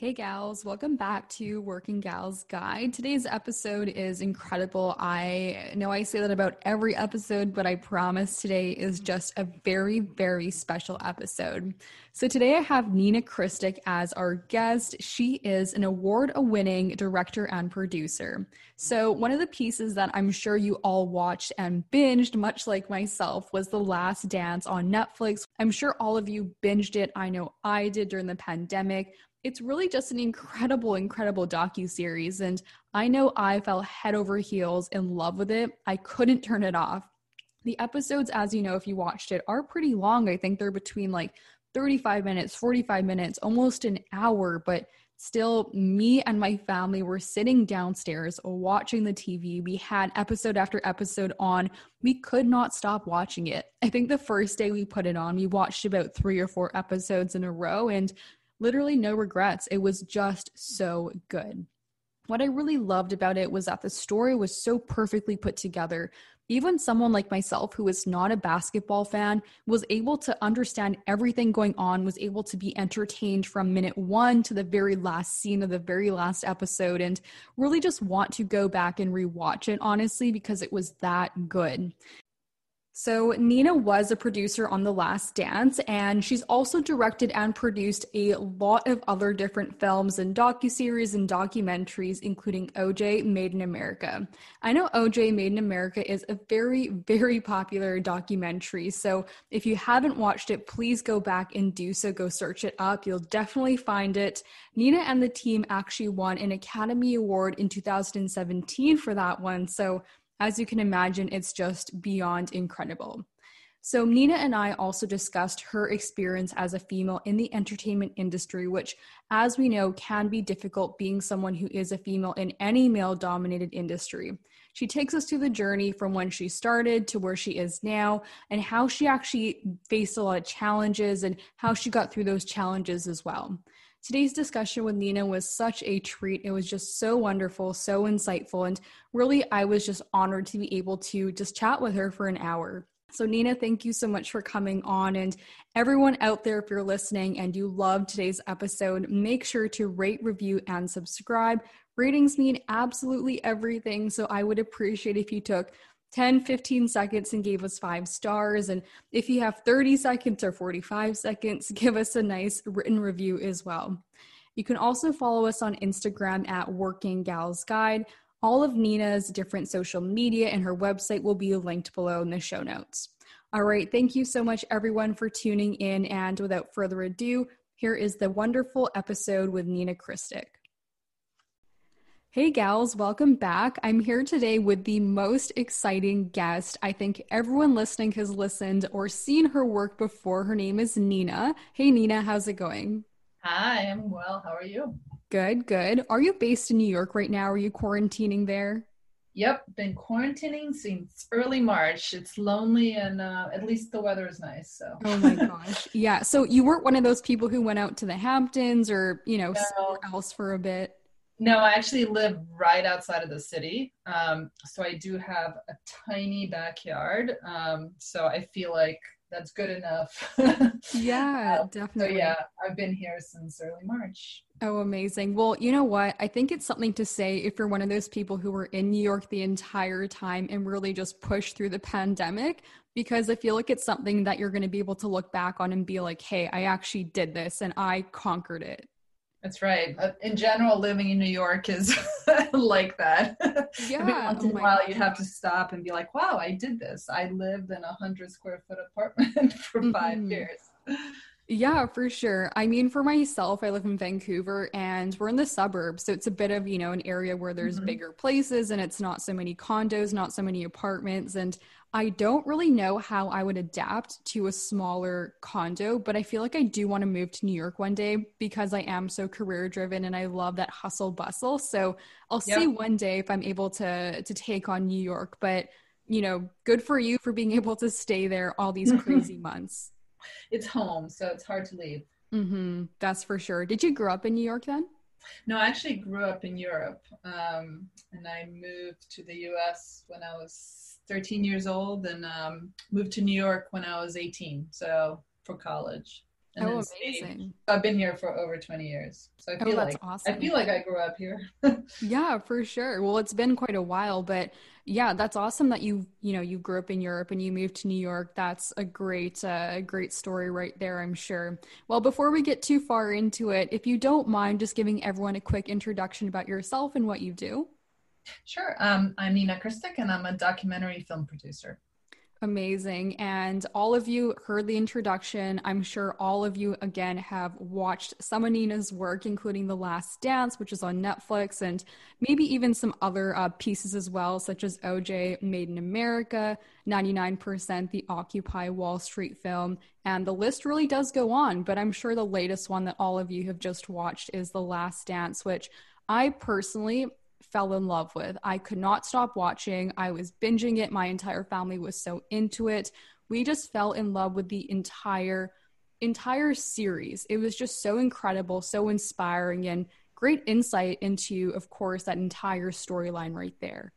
Hey gals, welcome back to Working Gals Guide. Today's episode is incredible. I know I say that about every episode, but I promise today is just a very, very special episode. So today I have Nina Krstic as our guest. She is an award winning director and producer. So, one of the pieces that I'm sure you all watched and binged, much like myself, was The Last Dance on Netflix. I'm sure all of you binged it. I know I did during the pandemic it's really just an incredible, incredible docu series, and I know I fell head over heels in love with it. I couldn't turn it off. The episodes, as you know, if you watched it, are pretty long. I think they're between like 35 minutes, 45 minutes, almost an hour, but still me and my family were sitting downstairs watching the TV. We had episode after episode on. We could not stop watching it. I think the first day we put it on, we watched about 3 or 4 episodes in a row and literally no regrets. It was just so good. What I really loved about it was that the story was so perfectly put together. Even someone like myself, who is not a basketball fan, was able to understand everything going on, was able to be entertained from minute one to the very last scene of the very last episode, and really just want to go back and rewatch it, honestly, because it was that good. So, Nina was a producer on The Last Dance, and she's also directed and produced a lot of other different films and docuseries and documentaries, including OJ Made in America. I know OJ Made in America is a very, very popular documentary. So, if you haven't watched it, please go back and do so. Go search it up. You'll definitely find it. Nina and the team actually won an Academy Award in 2017 for that one. So, as you can imagine, it's just beyond incredible. So, Nina and I also discussed her experience as a female in the entertainment industry, which, as we know, can be difficult being someone who is a female in any male dominated industry. She takes us through the journey from when she started to where she is now, and how she actually faced a lot of challenges and how she got through those challenges as well. Today's discussion with Nina was such a treat. It was just so wonderful, so insightful, and really, I was just honored to be able to just chat with her for an hour. So, Nina, thank you so much for coming on. And everyone out there, if you're listening and you love today's episode, make sure to rate, review, and subscribe. Ratings mean absolutely everything. So, I would appreciate if you took 10, 15 seconds and gave us five stars. And if you have 30 seconds or 45 seconds, give us a nice written review as well. You can also follow us on Instagram at Working Gals Guide. All of Nina's different social media and her website will be linked below in the show notes. All right, thank you so much, everyone, for tuning in. And without further ado, here is the wonderful episode with Nina Krstic. Hey, gals, welcome back. I'm here today with the most exciting guest. I think everyone listening has listened or seen her work before. Her name is Nina. Hey, Nina, how's it going? Hi, I'm well. How are you? Good, good. Are you based in New York right now? Are you quarantining there? Yep, been quarantining since early March. It's lonely and uh, at least the weather is nice. So. Oh my gosh, yeah. So you weren't one of those people who went out to the Hamptons or you know no. somewhere else for a bit. No, I actually live right outside of the city. Um, so I do have a tiny backyard. Um, so I feel like that's good enough. yeah, definitely. So yeah, I've been here since early March. Oh, amazing. Well, you know what? I think it's something to say if you're one of those people who were in New York the entire time and really just pushed through the pandemic, because I feel like it's something that you're going to be able to look back on and be like, hey, I actually did this and I conquered it. That's right. Uh, in general, living in New York is like that. Yeah. Every once oh in a while, God. you have to stop and be like, "Wow, I did this. I lived in a hundred square foot apartment for five Mhm. years." Yeah, for sure. I mean, for myself, I live in Vancouver and we're in the suburbs. So it's a bit of, you know, an area where there's Mhm. bigger places and it's not so many condos, not so many apartments. And I don't really know how I would adapt to a smaller condo, but I feel like I do want to move to New York one day because I am so career driven and I love that hustle bustle. So I'll see one day if I'm able to to take on New York, but you know, good for you for being able to stay there all these crazy months. It's home, so it's hard to leave. Mm-hmm. That's for sure. Did you grow up in New York then? No, I actually grew up in Europe, um, and I moved to the U.S. when I was 13 years old, and um, moved to New York when I was 18, so for college. And oh, then stayed. amazing. I've been here for over 20 years, so I Oh, feel that's like awesome. I feel like I grew up here. Yeah, for sure. Well, it's been quite a while, but yeah, that's awesome that you, you know, you grew up in Europe and you moved to New York. That's a great, uh, a great story right there, I'm sure. Well, before we get too far into it, if you don't mind just giving everyone a quick introduction about yourself and what you do. Sure. Um, I'm Nina Krstic, and I'm a documentary film producer. Amazing. And all of you heard the introduction. I'm sure all of you, again, have watched some of Nina's work, including The Last Dance, which is on Netflix, and maybe even some other uh, pieces as well, such as OJ Made in America, 99%, the Occupy Wall Street film. And the list really does go on. But I'm sure the latest one that all of you have just watched is The Last Dance, which I personally fell in love with. I could not stop watching. I was binging it. My entire family was so into it. We just fell in love with the entire entire series. It was just so incredible, so inspiring and great insight into of course that entire storyline right there.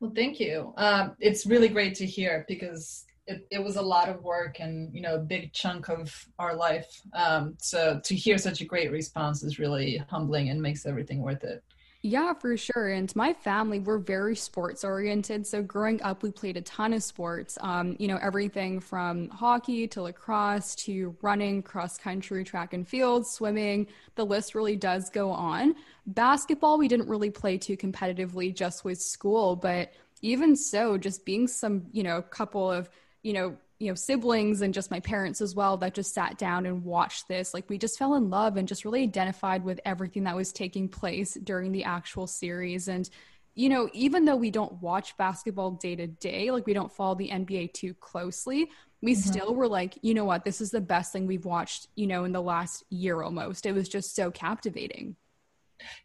Well, thank you. Um, it's really great to hear because it, it was a lot of work and you know a big chunk of our life. Um, so to hear such a great response is really humbling and makes everything worth it. Yeah, for sure. And my family, we're very sports oriented. So growing up, we played a ton of sports. Um, you know, everything from hockey to lacrosse to running, cross country, track and field, swimming. The list really does go on. Basketball, we didn't really play too competitively just with school, but even so, just being some, you know, couple of, you know, you know siblings and just my parents as well that just sat down and watched this. Like we just fell in love and just really identified with everything that was taking place during the actual series. And you know even though we don't watch basketball day to day like we don't follow the NBA too closely we mm-hmm. still were like you know what? This is the best thing we've watched you know in the last year almost. It was just so captivating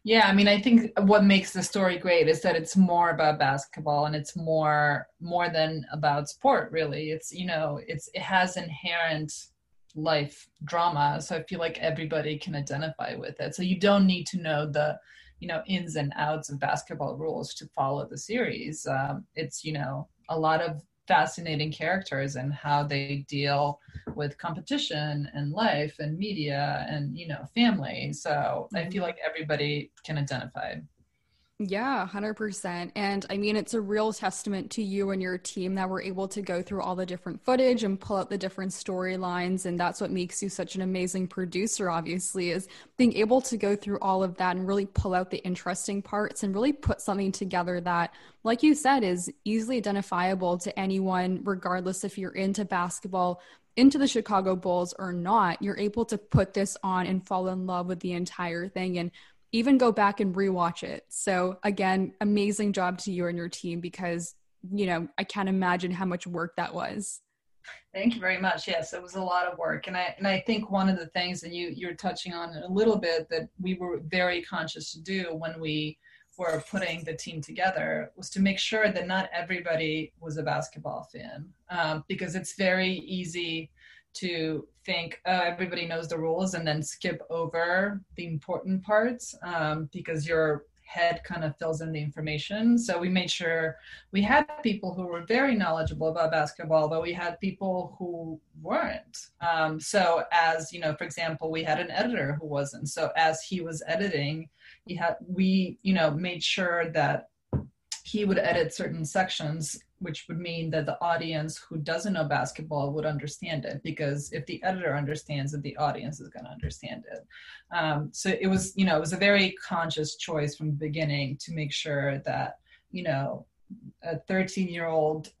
Yeah, I mean, I think what makes the story great is that it's more about basketball and it's more more than about sport. Really, it's you know, it's it has inherent life drama. So I feel like everybody can identify with it. So you don't need to know the you know ins and outs of basketball rules to follow the series. Um, it's you know a lot of fascinating characters and how they deal with competition and life and media and you know family. So i feel mm-hmm. like everybody can identify Yeah, 100%. And I mean, it's a real testament to you and your team that we're able to go through all the different footage and pull out the different storylines. And that's what makes you such an amazing producer, obviously, is being able to go through all of that and really pull out the interesting parts and really put something together that, like you said, is easily identifiable to anyone, regardless if you're into basketball, into the Chicago Bulls or not. You're able to put this on and fall in love with the entire thing. And even go back and rewatch it. So again, amazing job to you and your team because you know I can't imagine how much work that was. Thank you very much. Yes, it was a lot of work, and I and I think one of the things that you you're touching on a little bit that we were very conscious to do when we were putting the team together was to make sure that not everybody was a basketball fan, um, because it's very easy to think uh, everybody knows the rules and then skip over the important parts um, because your head kind of fills in the information. So we made sure we had people who were very knowledgeable about basketball, but we had people who weren't. Um, so as you know, for example, we had an editor who wasn't. So as he was editing, he had we you know made sure that he would edit certain sections which would mean that the audience who doesn't know basketball would understand it because if the editor understands it the audience is going to understand it. Um, so it was you know it was a very conscious choice from the beginning to make sure that you know a 13 year old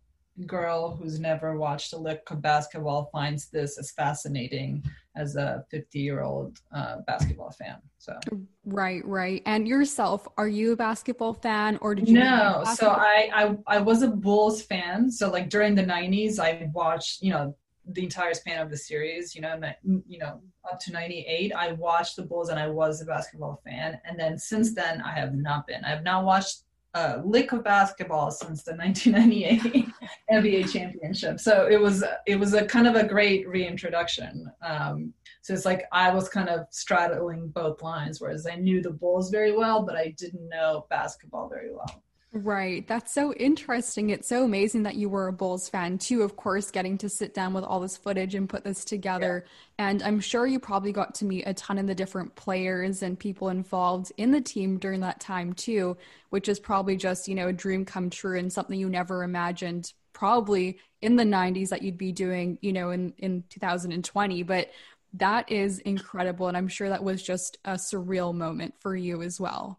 girl who's never watched a lick of basketball finds this as fascinating as a 50 year old uh, basketball fan so. Right right. And yourself are you a basketball fan or did you no so I, I i was a bulls fan so like during the 90s i watched you know the entire span of the series you know you know up to 98 i watched the bulls and i was a basketball fan and then since then i have not been. I have not watched a lick of basketball since the 1998 NBA championship. So it was it was a kind of a great reintroduction. Um, so it's like I was kind of straddling both lines, whereas I knew the Bulls very well, but I didn't know basketball very well. Right. That's so interesting. It's so amazing that you were a Bulls fan too, of course, getting to sit down with all this footage and put this together. Yeah. And I'm sure you probably got to meet a ton of the different players and people involved in the team during that time too, which is probably just, you know, a dream come true and something you never imagined probably in the 90s that you'd be doing, you know, in, in 2020. But that is incredible. And I'm sure that was just a surreal moment for you as well.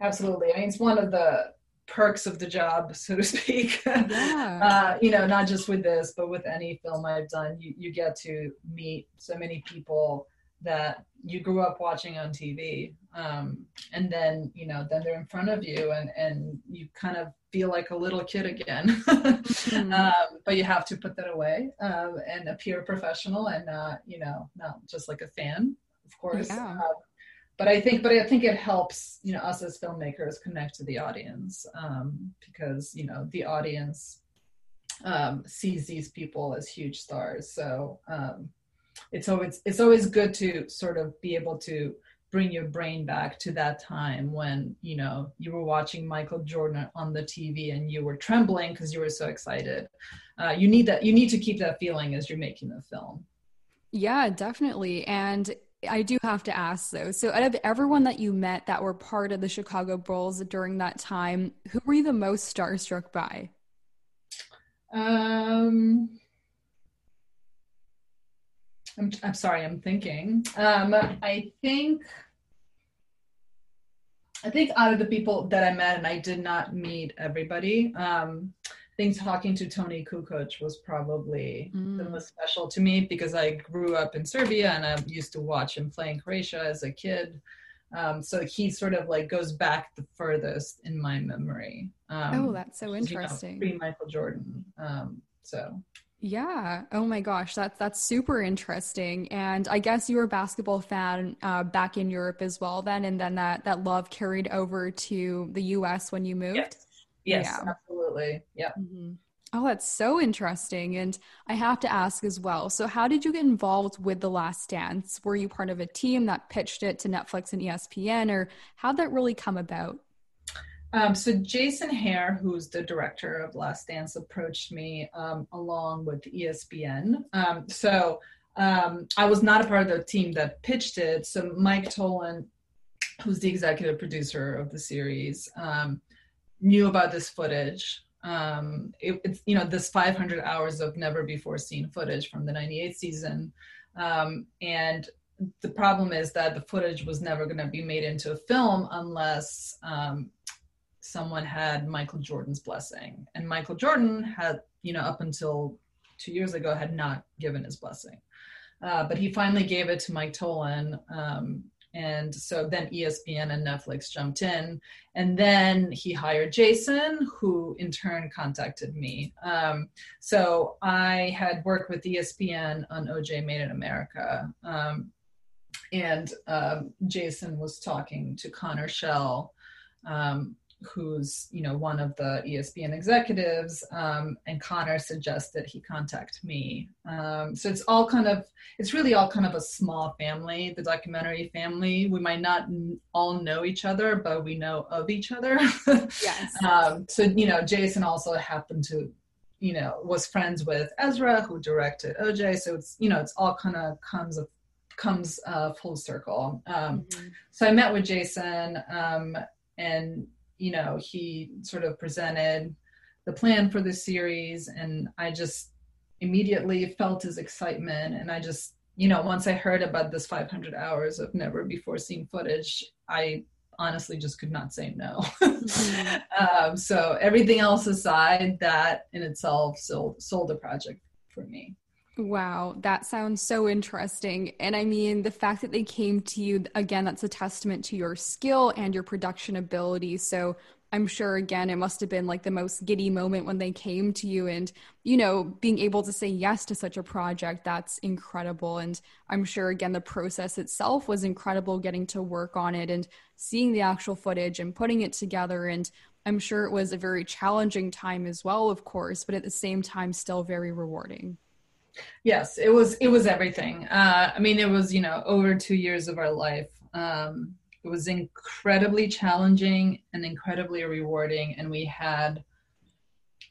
Absolutely. I mean, it's one of the perks of the job, so to speak. Yeah. uh, you know, not just with this, but with any film I've done, you, you get to meet so many people that you grew up watching on TV. Um, and then, you know, then they're in front of you and, and you kind of feel like a little kid again. mm-hmm. um, but you have to put that away um, and appear professional and not, you know, not just like a fan, of course. Yeah. Uh, but I think, but I think it helps, you know, us as filmmakers connect to the audience um, because you know the audience um, sees these people as huge stars. So um, it's always it's always good to sort of be able to bring your brain back to that time when you know you were watching Michael Jordan on the TV and you were trembling because you were so excited. Uh, you need that. You need to keep that feeling as you're making the film. Yeah, definitely. And I do have to ask though. So, out of everyone that you met that were part of the Chicago Bulls during that time, who were you the most starstruck by? Um, I'm, I'm sorry, I'm thinking. Um, I think, I think out of the people that I met, and I did not meet everybody. Um, think talking to Toni Kukoc was probably mm. the most special to me because I grew up in Serbia and I used to watch him play in Croatia as a kid. Um, so he sort of like goes back the furthest in my memory. Um, oh, that's so interesting. You know, pre Michael Jordan. Um, so yeah. Oh my gosh, that's that's super interesting. And I guess you were a basketball fan uh, back in Europe as well, then, and then that that love carried over to the U.S. when you moved. Yes. Yes, yeah. absolutely. Yeah. Mm-hmm. Oh, that's so interesting. And I have to ask as well. So, how did you get involved with The Last Dance? Were you part of a team that pitched it to Netflix and ESPN, or how'd that really come about? Um, so, Jason Hehir, who's the director of Last Dance, approached me um, along with ESPN. Um, so, um, I was not a part of the team that pitched it. So, Mike Tollin, who's the executive producer of the series, um, knew about this footage. Um, it, it's you know this 500 hours of never before seen footage from the 98 season, um, and the problem is that the footage was never going to be made into a film unless um, someone had Michael Jordan's blessing, and Michael Jordan had you know up until two years ago had not given his blessing. Uh, but he finally gave it to Mike Tollin, um, and so then ESPN and Netflix jumped in. And then he hired Jason, who in turn contacted me. Um, so I had worked with ESPN on OJ Made in America. Um, and um, Jason was talking to Connor Schell um, who's you know one of the espn executives um, and connor suggests that he contact me. Um, so it's all kind of it's really all kind of a small family the documentary family. We might not all know each other but we know of each other. Yes. Um, so you know jason also happened to you know was friends with ezra who directed oj so it's you know it's all kind of comes of comes uh, full circle. Um, mm-hmm. so i met with jason um, and you know, he sort of presented the plan for the series, and I just immediately felt his excitement. And I just, you know, once I heard about this 500 hours of never before seen footage, I honestly just could not say no. Mm-hmm. um, so everything else aside, that in itself sold sold the project for me. Wow, that sounds so interesting. And I mean, the fact that they came to you, again, that's a testament to your skill and your production ability. So I'm sure, again, it must have been like the most giddy moment when they came to you and, you know, being able to say yes to such a project. That's incredible. And I'm sure, again, the process itself was incredible getting to work on it and seeing the actual footage and putting it together. And I'm sure it was a very challenging time as well, of course, but at the same time, still very rewarding. Yes, it was. It was everything. Uh, I mean, it was you know over two years of our life. Um, it was incredibly challenging and incredibly rewarding, and we had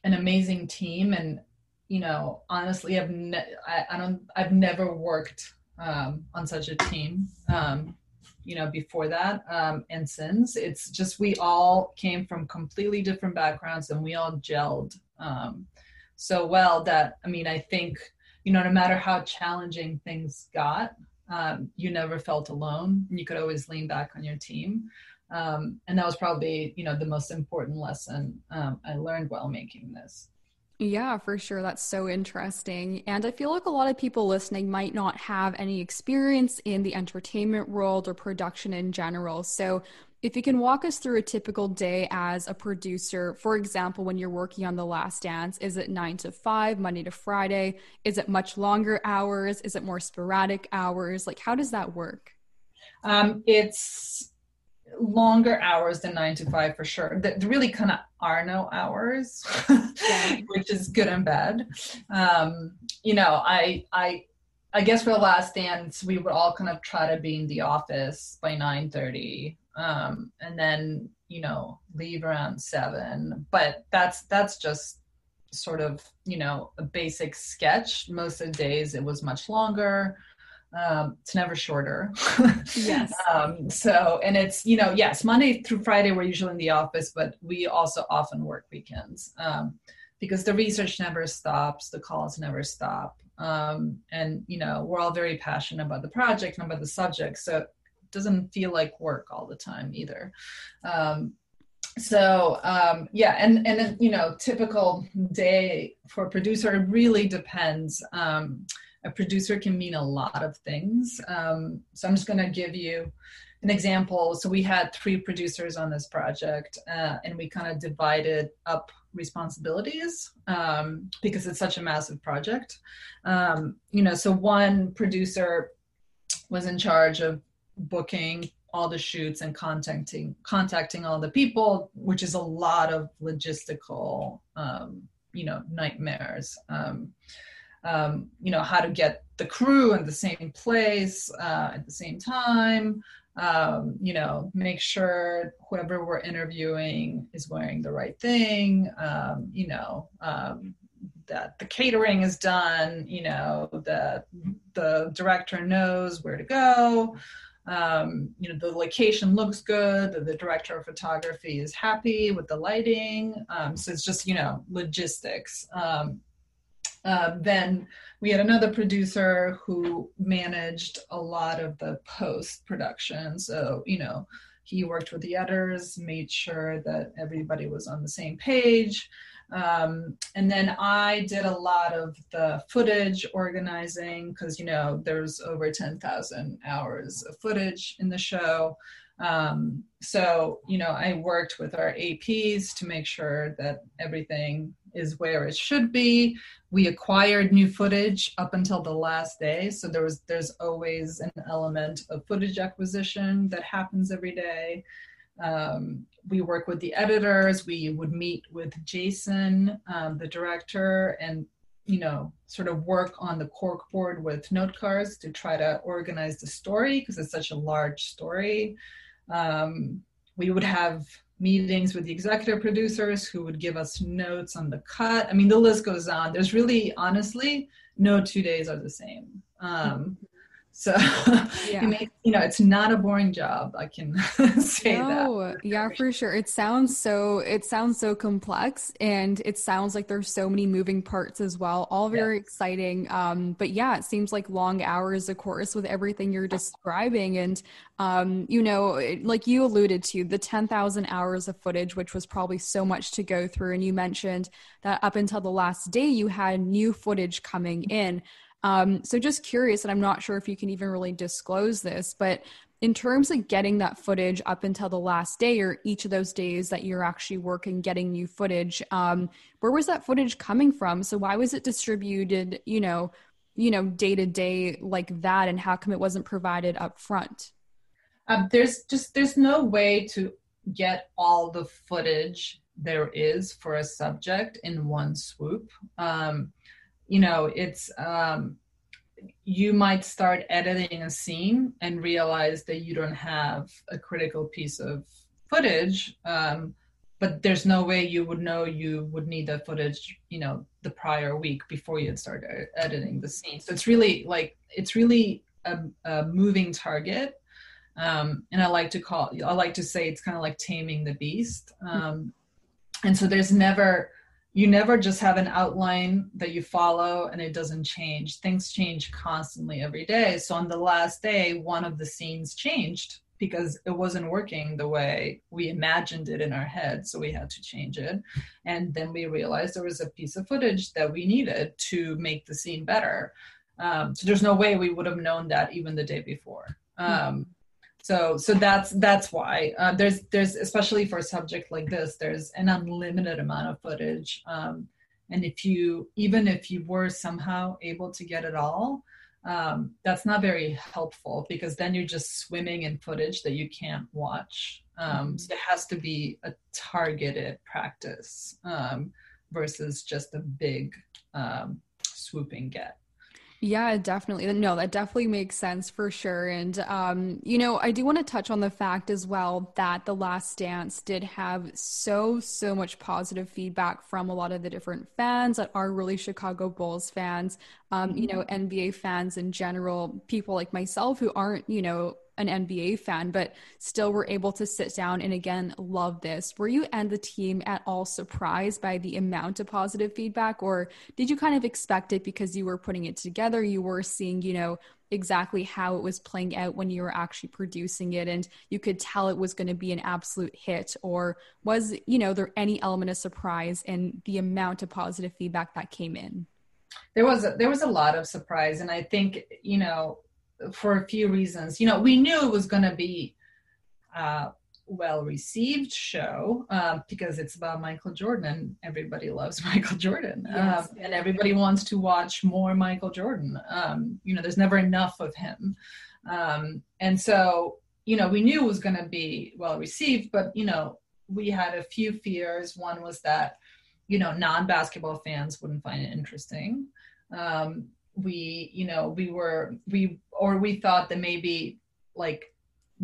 an amazing team. And you know, honestly, I've ne- I, I don't I've never worked um, on such a team. Um, you know, before that um, and since it's just we all came from completely different backgrounds and we all gelled um, so well that I mean I think you know, no matter how challenging things got, um, you never felt alone. You could always lean back on your team. Um, and that was probably, you know, the most important lesson um, I learned while making this. Yeah, for sure. That's so interesting. And I feel like a lot of people listening might not have any experience in the entertainment world or production in general. So, if you can walk us through a typical day as a producer, for example, when you're working on The Last Dance, is it nine to five, Monday to Friday? Is it much longer hours? Is it more sporadic hours? Like, how does that work? Um, it's longer hours than nine to five for sure. There really kind of are no hours, which is good and bad. Um, you know, I, I, I guess for the last dance, we would all kind of try to be in the office by nine thirty um, and then you know leave around seven. But that's that's just sort of you know a basic sketch. Most of the days it was much longer. Um, it's never shorter. yes. um, so, and it's, you know, yes, Monday through Friday, we're usually in the office, but we also often work weekends um, because the research never stops, the calls never stop. Um, and, you know, we're all very passionate about the project and about the subject. So it doesn't feel like work all the time either. Um, so um, yeah, and and you know, typical day for a producer really depends. Um, a producer can mean a lot of things. Um, so I'm just going to give you an example. So we had three producers on this project, uh, and we kind of divided up responsibilities um, because it's such a massive project. Um, you know, so one producer was in charge of booking all the shoots and contacting contacting all the people, which is a lot of logistical, um, you know, nightmares. Um, you know, how to get the crew in the same place uh, at the same time. Um, you know, make sure whoever we're interviewing is wearing the right thing. Um, you know, um, that the catering is done. You know, that the director knows where to go um, you know the location looks good the, the, director of photography is happy with the lighting um, so it's just you know logistics um, uh, then we had another producer who managed a lot of the post production so you know he worked with the editors made sure that everybody was on the same page um, and then I did a lot of the footage organizing because, you know, there's over 10,000 hours of footage in the show. Um, so, you know, I worked with our APs to make sure that everything is where it should be. We acquired new footage up until the last day. So there was, there's always an element of footage acquisition that happens every day. Um, we work with the editors. We would meet with Jason, um, the director, and you know, sort of work on the cork board with note cards to try to organize the story because it's such a large story. Um, we would have meetings with the executive producers who would give us notes on the cut. I mean, the list goes on. There's really, honestly, no two days are the same. Um, So yeah. you, you know, it's not a boring job. I can say no, that. Yeah, for sure. It sounds so it sounds so complex and it sounds like there's so many moving parts as well. All very yeah. exciting. Um, but yeah, it seems like long hours, of course, with everything you're describing. And um, you know, like you alluded to, the 10,000 hours of footage, which was probably so much to go through. And you mentioned that up until the last day, you had new footage coming in. Um, so just curious, and I'm not sure if you can even really disclose this, but in terms of getting that footage up until the last day or each of those days that you're actually working getting new footage um, where was that footage coming from? So why was it distributed you know you know day to day like that and how come it wasn't provided up front? Um, there's just there's no way to get all the footage there is for a subject in one swoop. Um, you know it's um, you might start editing a scene and realize that you don't have a critical piece of footage um, but there's no way you would know you would need that footage you know the prior week before you'd start editing the scene. So it's really like it's really a, a moving target um, and i like to call i like to say it's kind of like taming the beast um, and so there's never you never just have an outline that you follow and it doesn't change. Things change constantly every day. So on the last day, one of the scenes changed because it wasn't working the way we imagined it in our head. So we had to change it. And then we realized there was a piece of footage that we needed to make the scene better. Um, so there's no way we would have known that even the day before. Um, so so that's that's why uh, there's there's especially for a subject like this there's an unlimited amount of footage um, and if you even if you were somehow able to get it all um, that's not very helpful because then you're just swimming in footage that you can't watch. Um, so it has to be a targeted practice um, versus just a big um, swooping get yeah, definitely. No, that definitely makes sense for sure. And, um, you know, I do want to touch on the fact as well that The Last Dance did have so, so much positive feedback from a lot of the different fans that are really Chicago Bulls fans, um, you know, NBA fans in general, people like myself who aren't, you know, an NBA fan, but still were able to sit down and again love this. Were you and the team at all surprised by the amount of positive feedback, or did you kind of expect it because you were putting it together? You were seeing, you know, exactly how it was playing out when you were actually producing it and you could tell it was going to be an absolute hit or was you know there any element of surprise in the amount of positive feedback that came in there was a, there was a lot of surprise and i think you know for a few reasons. You know, we knew it was going to be a well received show um, because it's about Michael Jordan and everybody loves Michael Jordan. Yes. Um, and everybody wants to watch more Michael Jordan. Um, you know, there's never enough of him. Um, and so, you know, we knew it was going to be well received, but, you know, we had a few fears. One was that, you know, non basketball fans wouldn't find it interesting. Um, we you know we were we or we thought that maybe like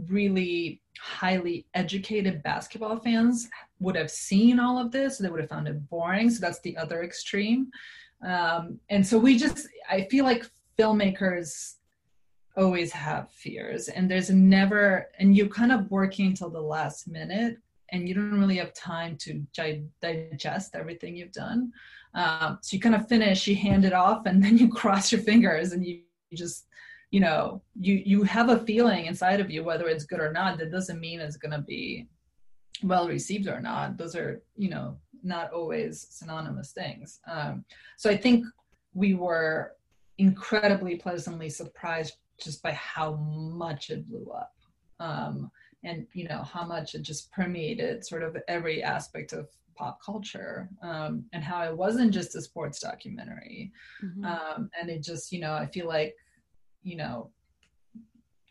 really highly educated basketball fans would have seen all of this they would have found it boring so that's the other extreme. Um, and so we just i feel like filmmakers always have fears and there's never and you're kind of working till the last minute and you don't really have time to digest everything you've done um, so you kind of finish, you hand it off, and then you cross your fingers and you, you just, you know, you you have a feeling inside of you whether it's good or not. That doesn't mean it's going to be well received or not. Those are, you know, not always synonymous things. Um, so I think we were incredibly pleasantly surprised just by how much it blew up. Um, and you know how much it just permeated sort of every aspect of pop culture um, and how it wasn't just a sports documentary mm-hmm. um, and it just you know i feel like you know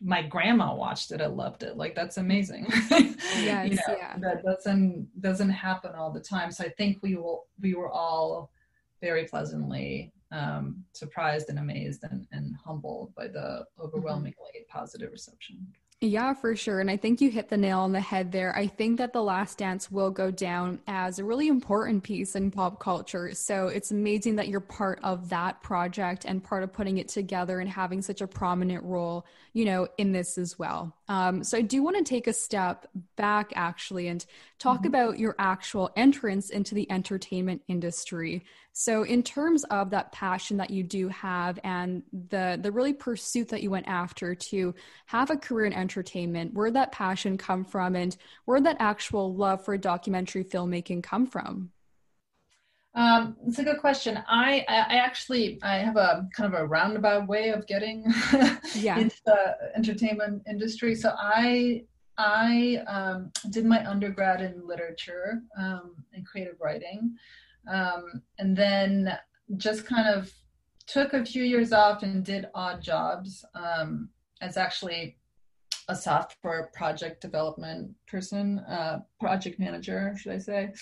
my grandma watched it i loved it like that's amazing yes, you know, yeah. that doesn't doesn't happen all the time so i think we will we were all very pleasantly um, surprised and amazed and, and humbled by the overwhelmingly mm-hmm. positive reception Yeah, for sure. And I think you hit the nail on the head there. I think that The Last Dance will go down as a really important piece in pop culture. So it's amazing that you're part of that project and part of putting it together and having such a prominent role, you know, in this as well. Um, so I do want to take a step back actually and talk mm-hmm. about your actual entrance into the entertainment industry. So in terms of that passion that you do have and the the really pursuit that you went after to have a career in entertainment, where that passion come from and where that actual love for documentary filmmaking come from? Um, it's a good question. I, I actually I have a kind of a roundabout way of getting yeah. into the entertainment industry. So I I um, did my undergrad in literature um, and creative writing um, and then just kind of took a few years off and did odd jobs um, as actually a software project development person, uh, project manager, should I say,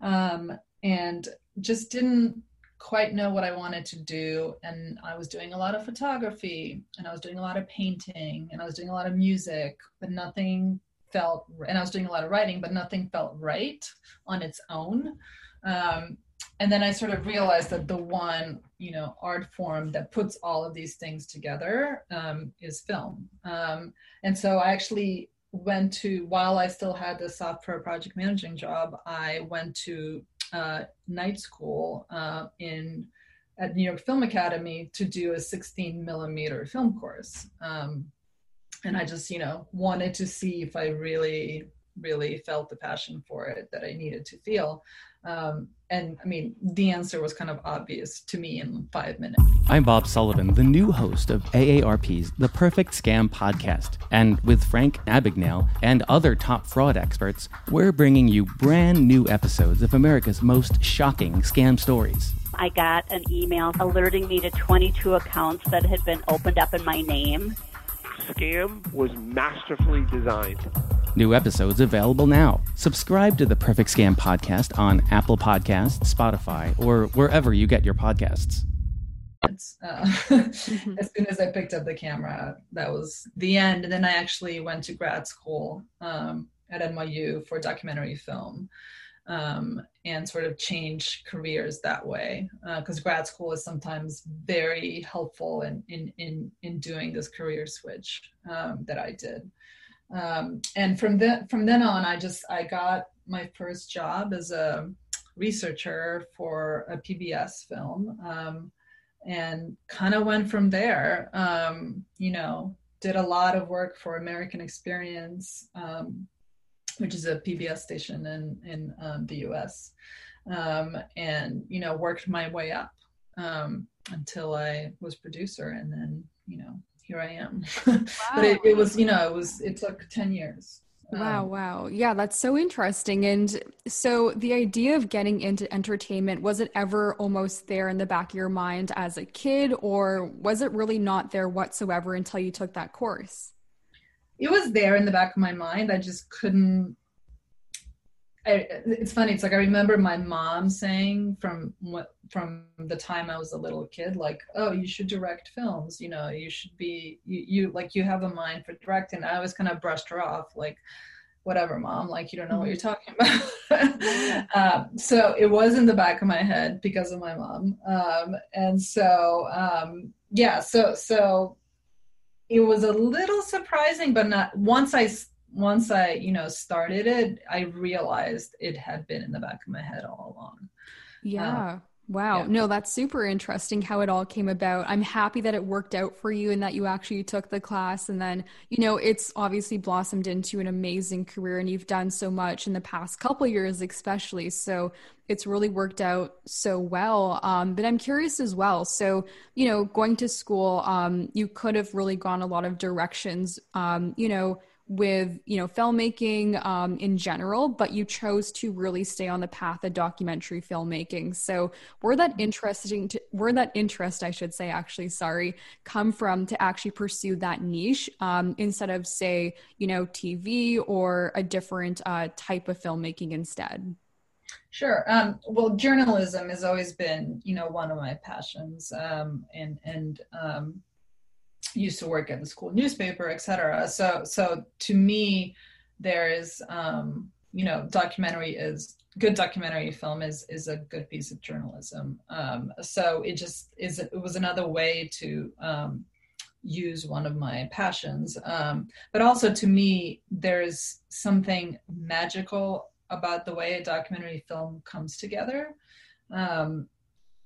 um, and just didn't quite know what I wanted to do. And I was doing a lot of photography and I was doing a lot of painting and I was doing a lot of music, but nothing felt, and I was doing a lot of writing, but nothing felt right on its own. Um, and then I sort of realized that the one, you know, art form that puts all of these things together um, is film. Um, and so I actually went to, while I still had the software project managing job, I went to uh, night school uh, in at New York Film Academy to do a 16 millimeter film course. Um, and I just, you know, wanted to see if I really, really felt the passion for it that I needed to feel. Um, and I mean, the answer was kind of obvious to me in five minutes. I'm Bob Sullivan, the new host of AARP's The Perfect Scam podcast. And with Frank Abagnale and other top fraud experts, we're bringing you brand new episodes of America's most shocking scam stories. I got an email alerting me to 22 accounts that had been opened up in my name. Scam was masterfully designed. New episodes available now. Subscribe to the Perfect Scam podcast on Apple Podcasts, Spotify, or wherever you get your podcasts. Uh, as soon as I picked up the camera, that was the end. And then I actually went to grad school um, at NYU for documentary film um, and sort of change careers that way. Because uh, grad school is sometimes very helpful in, in, in, in doing this career switch um, that I did um, and from then from then on i just i got my first job as a researcher for a pbs film um, and kind of went from there. Um, you know did a lot of work for american experience um, which is a pbs station in in um, the us um, and you know worked my way up until i was producer and then you know here I am. Wow. but it, it, was, you know, it was, it took 10 years. Wow, um, wow. Yeah, that's so interesting. And so the idea of getting into entertainment, was it ever almost there in the back of your mind as a kid, or was it really not there whatsoever until you took that course? It was there in the back of my mind. I just couldn't I, it's funny. It's like I remember my mom saying from what from the time I was a little kid, like, "Oh, you should direct films. You know, you should be you, you like you have a mind for directing." I always kind of brushed her off, like, "Whatever, mom. Like, you don't know what you're talking about." um, so it was in the back of my head because of my mom, um, and so um, yeah, so so it was a little surprising, but not once I once I, you know, started it, I realized it had been in the back of my head all along. Yeah. Um, Wow. Yeah. No, that's super interesting how it all came about. I'm happy that it worked out for you and that you actually took the class. And then, you know, it's obviously blossomed into an amazing career and you've done so much in the past couple years, especially. So it's really worked out so well. Um, but I'm curious as well. So, you know, going to school, um, you could have really gone a lot of directions, um, you know, with you know filmmaking um, in general but you chose to really stay on the path of documentary filmmaking so where that interesting to where that interest i should say actually sorry come from to actually pursue that niche um, instead of say you know tv or a different uh, type of filmmaking instead Sure. Um, well, journalism has always been, you know, one of my passions, um, and and um, used to work at the school newspaper, etc. So so to me, there is um, you know documentary is good documentary film is is a good piece of journalism. Um, so it just is it was another way to um, use one of my passions. Um, but also to me, there's something magical about the way a documentary film comes together. Um,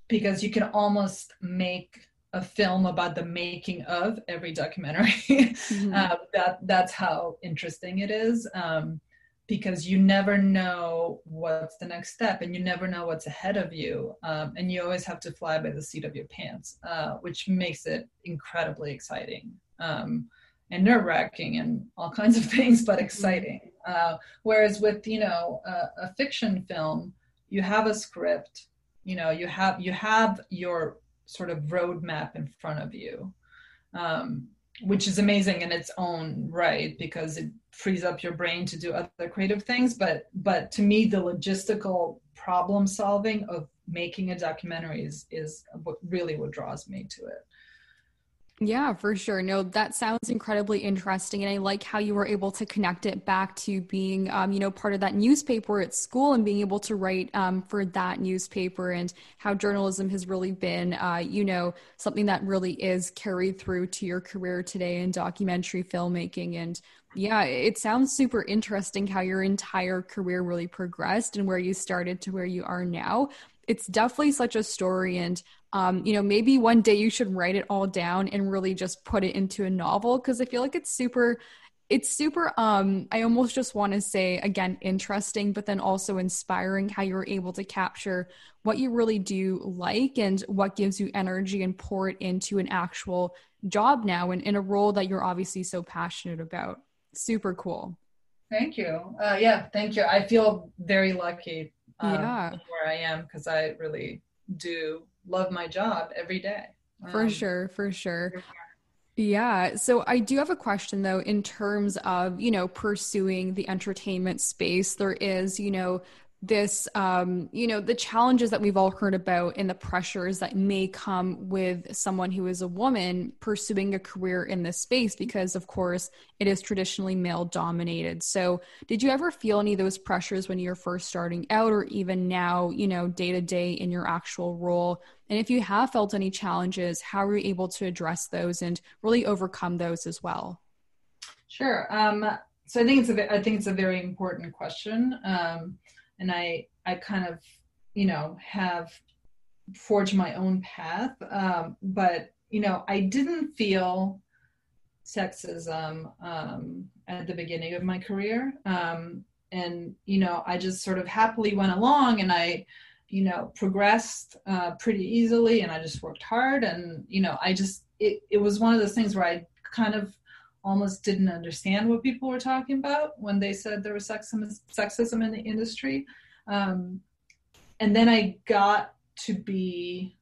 because you can almost make a film about the making of every documentary. Mm-hmm. uh, that that's how interesting it is. Um, because you never know what's the next step and you never know what's ahead of you um, and you always have to fly by the seat of your pants uh, which makes it incredibly exciting um, and nerve-wracking and all kinds of things but exciting uh, whereas with you know a, a, fiction film you have a script you know you have you have your sort of roadmap in front of you um, which is amazing in its own right because it frees up your brain to do other creative things. But but to me the logistical problem solving of making a documentary is is what really what draws me to it yeah, for sure. No, that sounds incredibly interesting. And I like how you were able to connect it back to being, um, you know, part of that newspaper at school and being able to write um, for that newspaper and how journalism has really been, uh, you know, something that really is carried through to your career today in documentary filmmaking. And yeah, it sounds super interesting how your entire career really progressed and where you started to where you are now it's definitely such a story and um, you know maybe one day you should write it all down and really just put it into a novel because i feel like it's super it's super um i almost just want to say again interesting but then also inspiring how you're able to capture what you really do like and what gives you energy and pour it into an actual job now and in a role that you're obviously so passionate about. Super cool. Thank you. Uh, yeah thank you. I feel very lucky um, yeah. where I am because I really do love my job every day. For um, sure, for sure. Yeah. So I do have a question though, in terms of, you know, pursuing the entertainment space. There is, you know, this um, you know the challenges that we've all heard about and the pressures that may come with someone who is a woman pursuing a career in this space because of course it is traditionally male dominated so did you ever feel any of those pressures when you're first starting out or even now you know day to day in your actual role? And if you have felt any challenges how are you able to address those and really overcome those as well? Sure. Um, so i think it's a i think it's a very important question. Um, and I I kind of you know have forged my own path. Um, but you know I didn't feel sexism um, at the beginning of my career, um, and you know I just sort of happily went along and I you know progressed uh, pretty easily and I just worked hard and you know I just it, it was one of those things where I kind of almost didn't understand what people were talking about when they said there was sexism, sexism in the industry. Um, and then I got to be,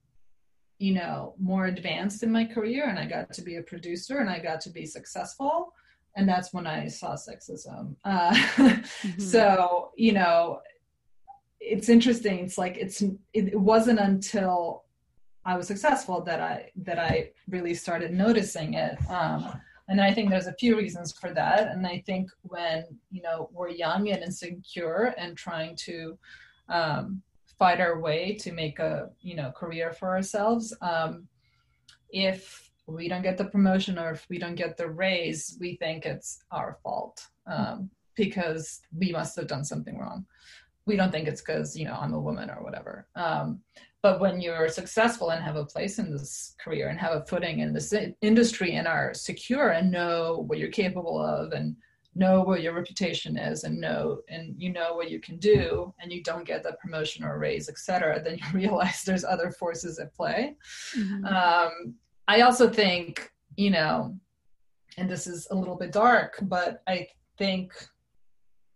you know, more advanced in my career and I got to be a producer and I got to be successful. And that's when I saw sexism. Uh, mm-hmm. So, you know, it's interesting. It's like it's it wasn't until I was successful that I that I really started noticing it. Um, and i think there's a few reasons for that. And i think when you know we're young and insecure and trying to um, fight our way to make a you know career for ourselves um, if we don't get the promotion or if we don't get the raise we think it's our fault um, because we must have done something wrong. We don't think it's because you know i'm a woman or whatever. Um, but when you're successful and have a place in this career and have a footing in this industry and are secure and know what you're capable of and know what your reputation is and know and you know what you can do and you don't get that promotion or raise etc then you realize there's other forces at play mm-hmm. um, i also think you know and this is a little bit dark but i think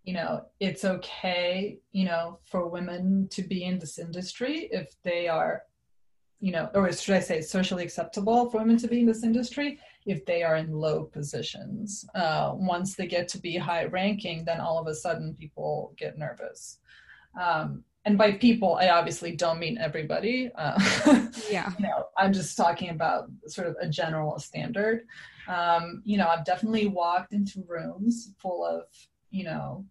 you know it's okay you know for women to be in this industry if they are you know or should i say socially acceptable for women to be in this industry if they are in low positions uh, once they get to be high ranking then all of a sudden people get nervous um, and by people, I obviously don't mean everybody. Uh, yeah. You know, I'm just talking about sort of a general standard. Um, you know, I've definitely walked into rooms full of, you know,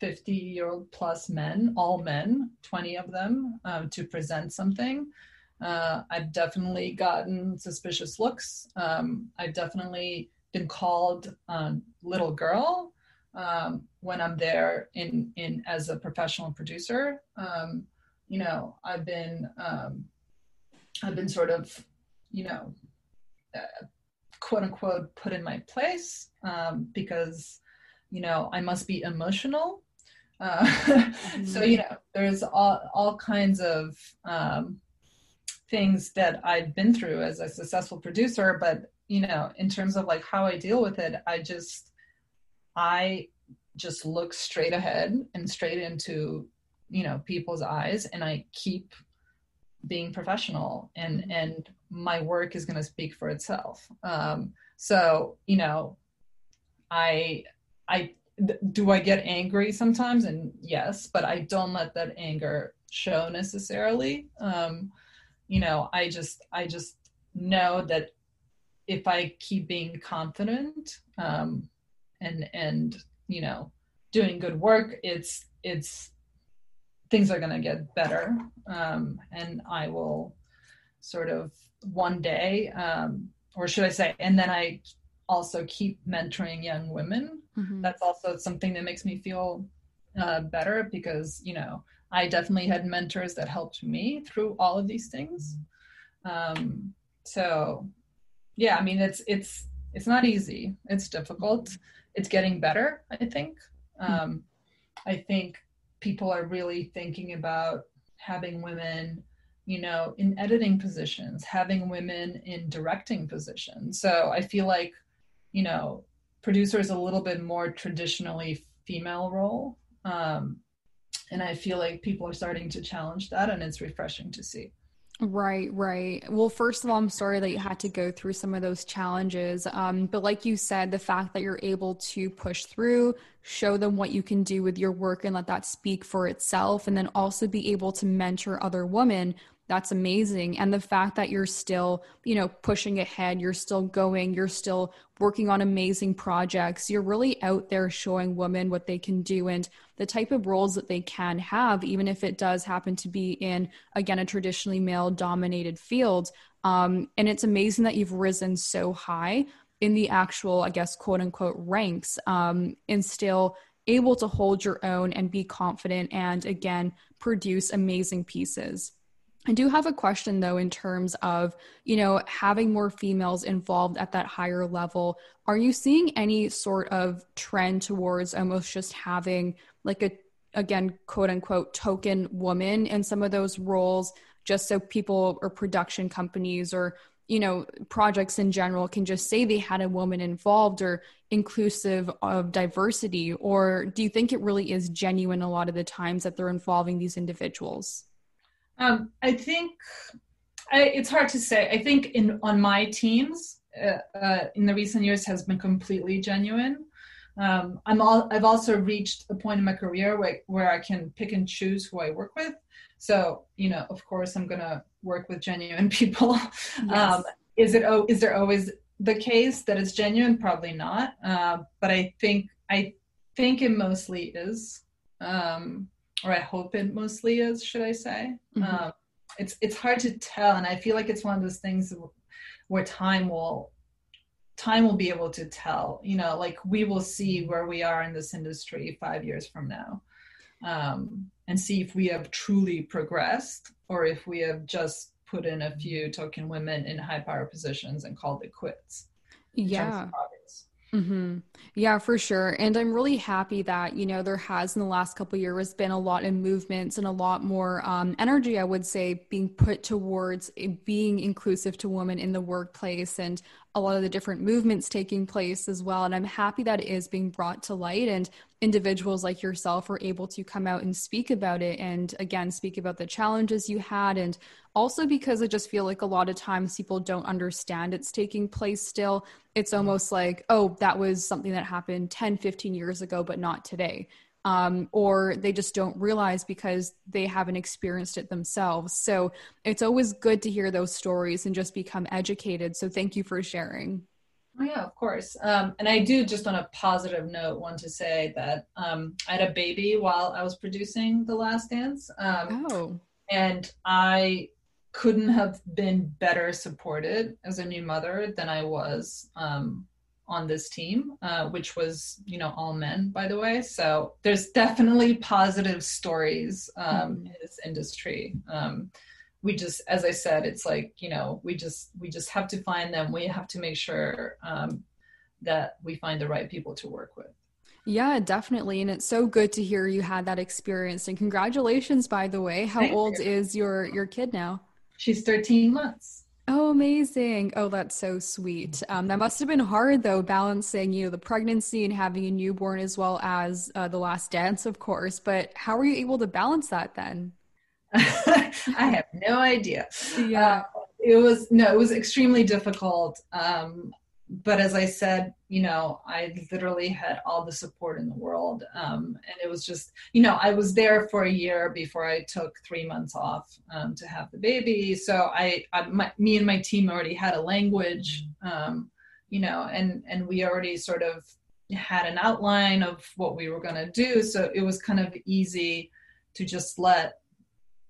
50 year old plus men, all men, 20 of them, um, to present something. Uh, I've definitely gotten suspicious looks. Um, I've definitely been called little girl um, when I'm there in in as a professional producer. Um, you know, I've been um, I've been sort of, you know, uh, quote unquote put in my place um, because you know I must be emotional. Uh, mm-hmm. So you know, there's all all kinds of um, things that I've been through as a successful producer, but you know, in terms of like how I deal with it, I just I just look straight ahead and straight into, you know, people's eyes and I keep being professional and and my work is going to speak for itself. Um so, you know, I I do I get angry sometimes? And yes, but I don't let that anger show necessarily. Um you know i just i just know that if i keep being confident um and and you know doing good work it's it's things are going to get better. Um and i will sort of one day um or should i say and then i also keep mentoring young women mm-hmm. that's also something that makes me feel uh, better because you know I definitely had mentors that helped me through all of these things. Um, so yeah, I mean it's it's it's not easy. It's difficult. It's getting better, I think. Um, I think people are really thinking about having women, you know, in editing positions, having women in directing positions. So I feel like, you know, producer is a little bit more traditionally female role. Um, and i feel like people are starting to challenge that and it's refreshing to see Right, right. Well, first of all, I'm sorry that you had to go through some of those challenges. Um, but like you said, the fact that you're able to push through, show them what you can do with your work and let that speak for itself, and then also be able to mentor other women that's amazing. And the fact that you're still you know pushing ahead you're still going you're still working on amazing projects. You're really out there showing women what they can do and the type of roles that they can have even if it does happen to be in again a traditionally male dominated field. Um, and it's amazing that you've risen so high in the actual i guess quote unquote ranks um, and still able to hold your own and be confident and again produce amazing pieces I do have a question though, in terms of, you know, having more females involved at that higher level. Are you seeing any sort of trend towards almost just having like a, again, quote unquote, token woman in some of those roles, just so people or production companies or, you know, projects in general can just say they had a woman involved or inclusive of diversity? Or do you think it really is genuine a lot of the times that they're involving these individuals? Um, I think I, it's hard to say. I think in on my teams uh, uh, in the recent years has been completely genuine. Um, I'm all, I've also reached a point in my career where, where I can pick and choose who I work with. So, you know, of course, I'm going to work with genuine people. Yes. Um, is it, is there always the case that it's genuine? Probably not. Uh, but I think, I think it mostly is. Um, or I hope it mostly is, should I say? Mm-hmm. Um, it's it's hard to tell, and I feel like it's one of those things where time will time will be able to tell. You know, like we will see where we are in this industry five years from now, um, and see if we have truly progressed or if we have just put in a few token women in high power positions and called it quits. Yeah. Mm-hmm. Yeah, for sure. And I'm really happy that, you know, there has in the last couple years been a lot of movements and a lot more um, energy, I would say, being put towards being inclusive to women in the workplace and a lot of the different movements taking place as well. And I'm happy that it is being brought to light. And individuals like yourself were able to come out and speak about it and again speak about the challenges you had and also because i just feel like a lot of times people don't understand it's taking place still it's almost like oh that was something that happened 10 15 years ago but not today um, or they just don't realize because they haven't experienced it themselves so it's always good to hear those stories and just become educated so thank you for sharing Oh, yeah, of course. Um, and I do just on a positive note want to say that um, I had a baby while I was producing The Last Dance. Um, oh. And I couldn't have been better supported as a new mother than I was um, on this team, uh, which was, you know, all men, by the way. So there's definitely positive stories um, mm-hmm. in this industry. Um, we just as i said it's like you know we just we just have to find them we have to make sure um, that we find the right people to work with yeah definitely and it's so good to hear you had that experience and congratulations by the way how Thank old you. is your your kid now she's 13 months Oh, amazing. Oh, that's so sweet. Um, that must have been hard, though, balancing, you know, the pregnancy and having a newborn as well as uh, the last dance, of course. But how were you able to balance that then? I have no idea. Yeah. Uh, it was no, it was extremely difficult. Um, but as I said, you know, I literally had all the support in the world, um, and it was just, you know, I was there for a year before I took three months off um, to have the baby. So I, I my, me and my team already had a language, um, you know, and and we already sort of had an outline of what we were going to do. So it was kind of easy to just let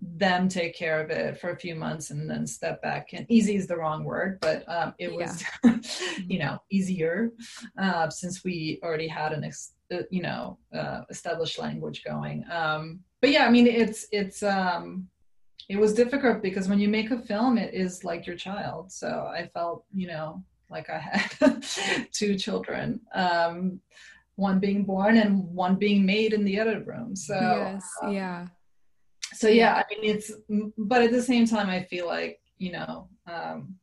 them take care of it for a few months and then step back and easy is the wrong word but um, it was yeah. you know easier uh, since we already had an ex- uh, you know uh, established language going. Um, but yeah i mean it's it's um, it was difficult because when you make a film it is like your child. So i felt you know like i had two children um, one being born and one being made in the edit room. So yes yeah so yeah. i mean it's but at the same time i feel like you know um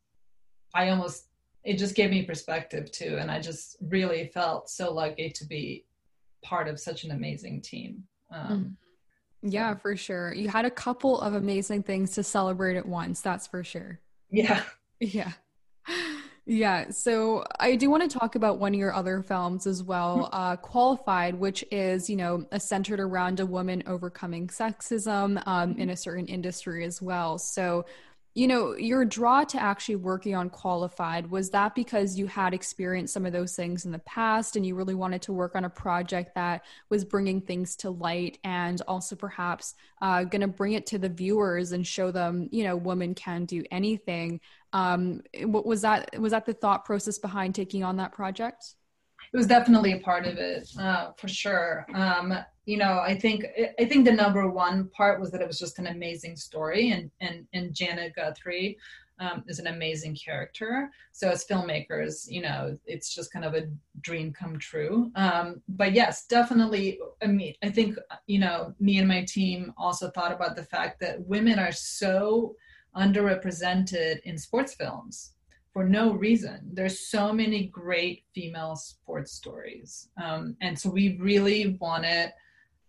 i almost it just gave me perspective too and i just really felt so lucky to be part of such an amazing team um mm-hmm. yeah for sure. You had a couple of amazing things to celebrate at once that's for sure. Yeah. Yeah yeah, so I do want to talk about one of your other films as well, mm-hmm. uh, Qualified, which is, you know, centered around a woman overcoming sexism um, in a certain industry as well. So you know your draw to actually working on qualified was that because you had experienced some of those things in the past and you really wanted to work on a project that was bringing things to light and also perhaps uh, going to bring it to the viewers and show them you know women can do anything um, what was that was that the thought process behind taking on that project? It was definitely a part of it uh, for sure. Um, you know i think i think the number one part was that it was just an amazing story and and and janet guthrie um, is an amazing character. So as filmmakers you know it's just kind of a dream come true. Um, but yes definitely i mean i think you know me and my team also thought about the fact that women are so underrepresented in sports films for no reason. There's so many great female sports stories. Um, and so we really wanted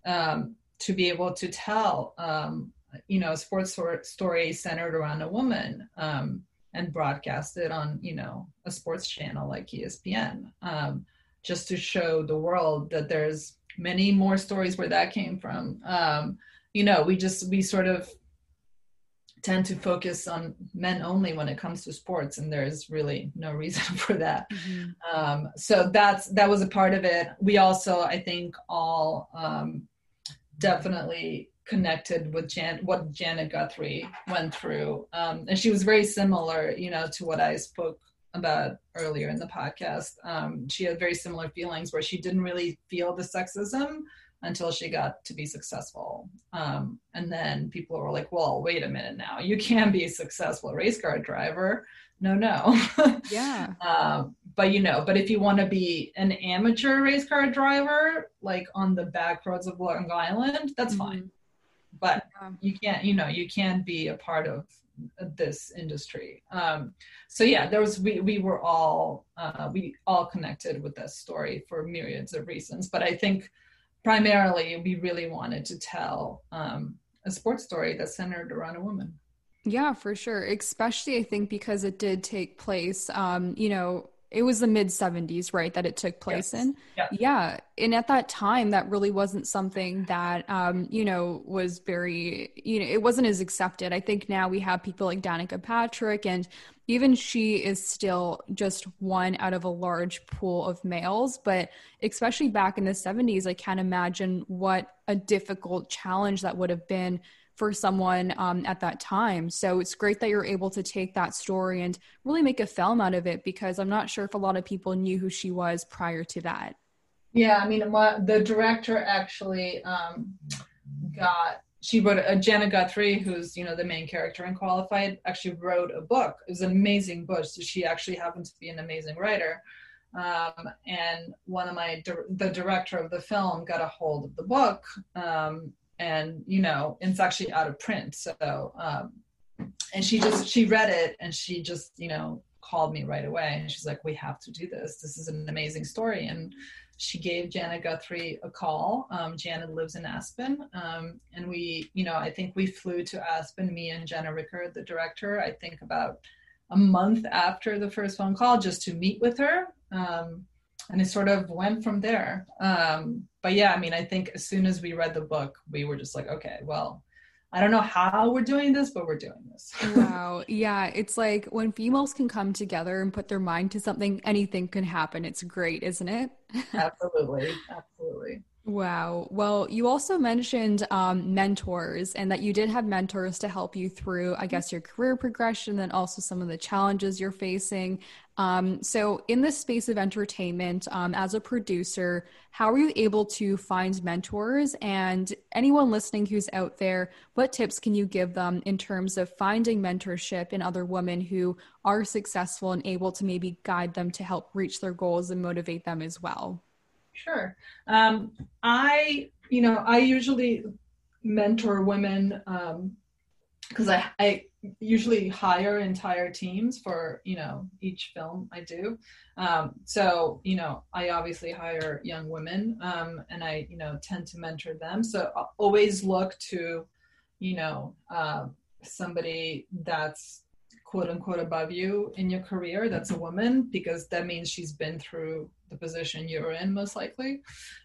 um, to be able to tell, um, you know, a sports story centered around a woman um, and broadcast it on, you know, a sports channel like ESPN, um, just to show the world that there's many more stories where that came from. Um, you know, we just, we sort of tend to focus on men only when it comes to sports and there's really no reason for that. Mm-hmm. um, so that's that was a part of it. We also i think all um, definitely connected with Jan- what janet guthrie went through. Um, and she was very similar you know to what i spoke about earlier in the podcast. Um, she had very similar feelings where she didn't really feel the sexism until she got to be successful. Um, and then people were like, well, wait a minute now, you can be a successful race car driver. No, no. yeah. um, but you know, but if you want to be an amateur race car driver, like on the back roads of Long Island, that's mm-hmm. fine. But yeah. you can't, you know, you can be a part of this industry. Um, so yeah, there was we we were all uh, we all connected with this story for myriads of reasons. But I think primarily, we really wanted to tell um, a sports story that's centered around a woman. Yeah, for sure. Especially, I think, because it did take place, um, you know, it was the mid 70s right that it took place yes. in yeah. yeah and at that time that really wasn't something that um, you know was very you know it wasn't as accepted i think now we have people like danica patrick and even she is still just one out of a large pool of males but especially back in the 70s i can't imagine what a difficult challenge that would have been for someone um, at that time. So it's great that you're able to take that story and really make a film out of it because I'm not sure if a lot of people knew who she was prior to that. Yeah, I mean, my, the director actually um, got she wrote a Janet Guthrie, who's you know the main character in Qualified, actually wrote a book. It was an amazing book. So she actually happened to be an amazing writer. Um, and one of my the director of the film got a hold of the book um, and you know it's actually out of print so um, and she just she read it and she just you know called me right away and she's like we have to do this this is an amazing story and she gave Janet Guthrie a call. Um, lives in Aspen, um, and we, you know, I think we flew to Aspen. Me and Jenna Ricker, the director, I think about a month after the first phone call, just to meet with her. Um, and it sort of went from there. Um, but yeah, I mean, I think as soon as we read the book, we were just like, okay, well, I don't know how we're doing this, but we're doing this. wow. Yeah. It's like when females can come together and put their mind to something, anything can happen. It's great, isn't it? Absolutely. Absolutely. Wow. Well, you also mentioned um, mentors and that you did have mentors to help you through, I guess, your career progression and also some of the challenges you're facing. Um, so, in the space of entertainment, um, as a producer, how are you able to find mentors? And anyone listening who's out there, what tips can you give them in terms of finding mentorship in other women who are successful and able to maybe guide them to help reach their goals and motivate them as well? Sure. Um, I, you know, I usually mentor women because um, I, I usually hire entire teams for, you know, each film I do. Um, so, you know, I obviously hire young women um, and I, you know, tend to mentor them. So I'll always look to, you know, uh, somebody that's quote unquote above you in your career that's a woman because that means she's been through the position you're in most likely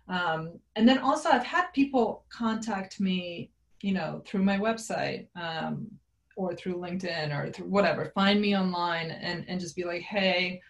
um, and then also i've had people contact me you know through my website um, or through linkedin or through whatever find me online and, and just be like hey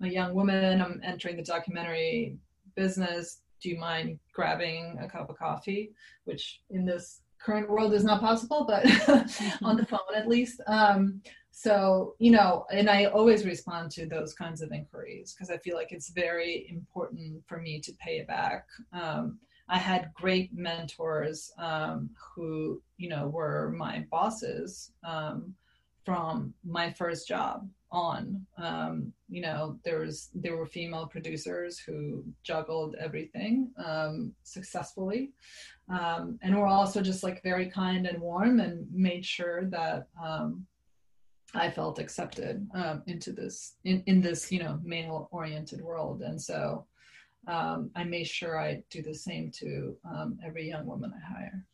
I'm a young woman i'm entering the documentary business. Do you mind grabbing a cup of coffee? Which in this current world is not possible but on the phone at least. Um, so you know and i always respond to those kinds of inquiries because i feel like it's very important for me to pay it back. Um, i had great mentors um, who you know were my bosses um, from my first job on. Um, you know there was there were female producers who juggled everything um, successfully. Um, and were also just like very kind and warm and made sure that I felt accepted um, into this in, in this you know male oriented world, and so um, I made sure I do the same to um, every young woman I hire.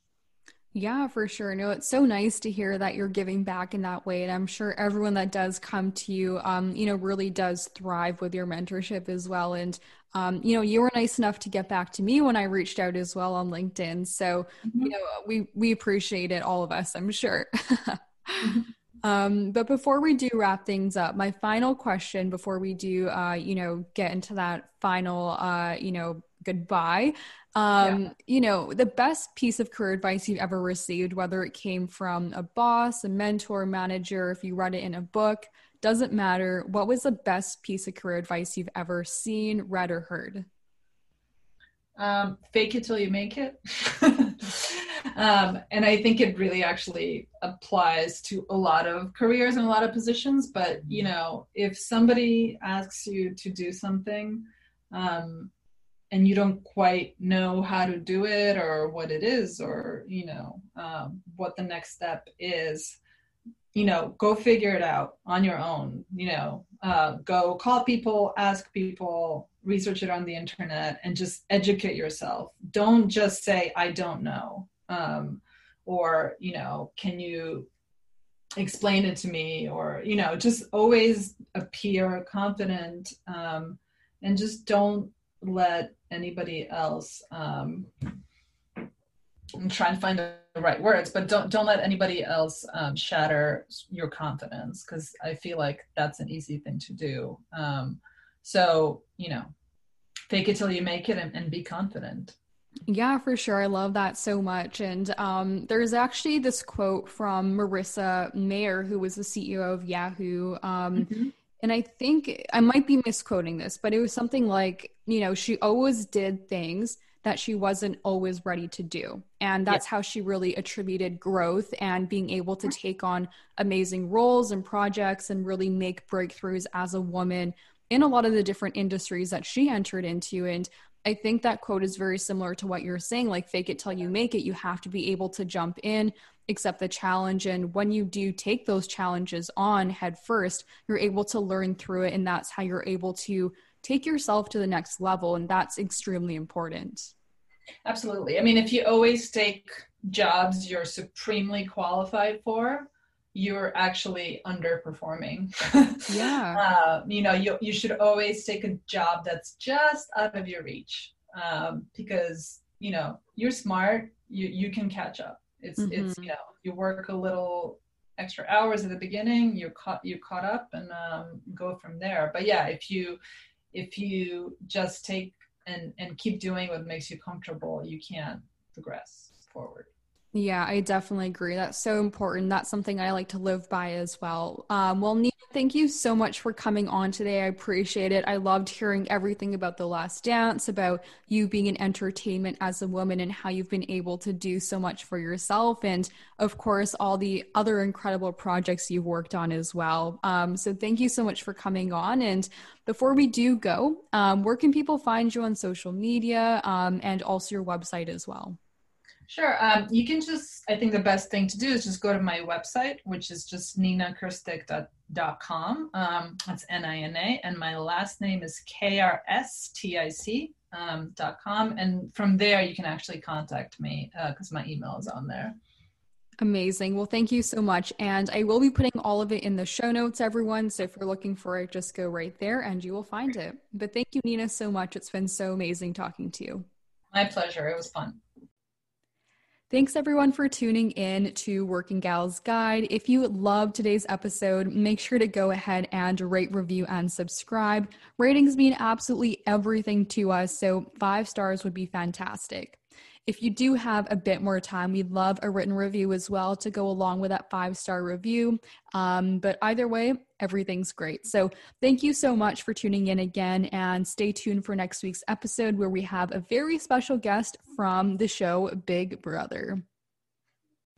Yeah, for sure. No, it's so nice to hear that you're giving back in that way. And I'm sure everyone that does come to you, um, you know, really does thrive with your mentorship as well. And, um, you know, you were nice enough to get back to me when I reached out as well on LinkedIn. So, mm-hmm. you know, we, we appreciate it, all of us, I'm sure. mm-hmm. Um, but before we do wrap things up, my final question before we do, uh, you know, get into that final, uh, you know, goodbye. Um, yeah. You know, the best piece of career advice you've ever received, whether it came from a boss, a mentor, manager, if you read it in a book, doesn't matter. What was the best piece of career advice you've ever seen, read, or heard? Um, fake it till you make it. um, and I think it really actually applies to a lot of careers and a lot of positions. But you know, if somebody asks you to do something, um, and you don't quite know how to do it or what it is or you know um, what the next step is you know go figure it out on your own you know uh, go call people ask people research it on the internet and just educate yourself don't just say i don't know um, or you know can you explain it to me or you know just always appear confident um, and just don't let anybody else um, I'm trying to find the right words, but don't don't let anybody else um, shatter your confidence because I feel like that's an easy thing to do. Um, so you know, fake it till you make it and, and be confident. Yeah, for sure. I love that so much. And um, there's actually this quote from Marissa Mayer, who was the CEO of Yahoo. Um, mm-hmm. And I think I might be misquoting this, but it was something like, you know, she always did things that she wasn't always ready to do. And that's how she really attributed growth and being able to take on amazing roles and projects and really make breakthroughs as a woman in a lot of the different industries that she entered into. And I think that quote is very similar to what you're saying like, fake it till you make it. You have to be able to jump in, accept the challenge. And when you do take those challenges on head first, you're able to learn through it. And that's how you're able to take yourself to the next level. And that's extremely important. Absolutely. I mean, if you always take jobs you're supremely qualified for, you're actually underperforming. Yeah. uh, you know, you, you should always take a job that's just out of your reach um, because, you know, you're smart, you, you can catch up. It's, mm-hmm. it's, you know, you work a little extra hours at the beginning, you're caught, you caught up and um, go from there. But yeah, if you, if you just take and, and keep doing what makes you comfortable, you can progress forward. Yeah, I definitely agree. That's so important. That's something I like to live by as well. Um, well, Nina, thank you so much for coming on today. I appreciate it. I loved hearing everything about The Last Dance, about you being in entertainment as a woman and how you've been able to do so much for yourself. And of course, all the other incredible projects you've worked on as well. Um, so thank you so much for coming on. And before we do go, um, where can people find you on social media um, and also your website as well? Sure. Um, you can just, I think the best thing to do is just go to my website, which is just ninakrstic.com. Um, that's N I N A. And my last name is K R S T I C um, dot com. And from there, you can actually contact me because uh, my email is on there. Amazing. Well, thank you so much. And I will be putting all of it in the show notes, everyone. So if you're looking for it, just go right there and you will find it. But thank you, Nina, so much. It's been so amazing talking to you. My pleasure. It was fun. Thanks everyone for tuning in to Working Gals Guide. If you love today's episode, make sure to go ahead and rate, review, and subscribe. Ratings mean absolutely everything to us, so five stars would be fantastic. If you do have a bit more time, we'd love a written review as well to go along with that five star review. Um, but either way, everything's great. So thank you so much for tuning in again and stay tuned for next week's episode where we have a very special guest from the show Big Brother.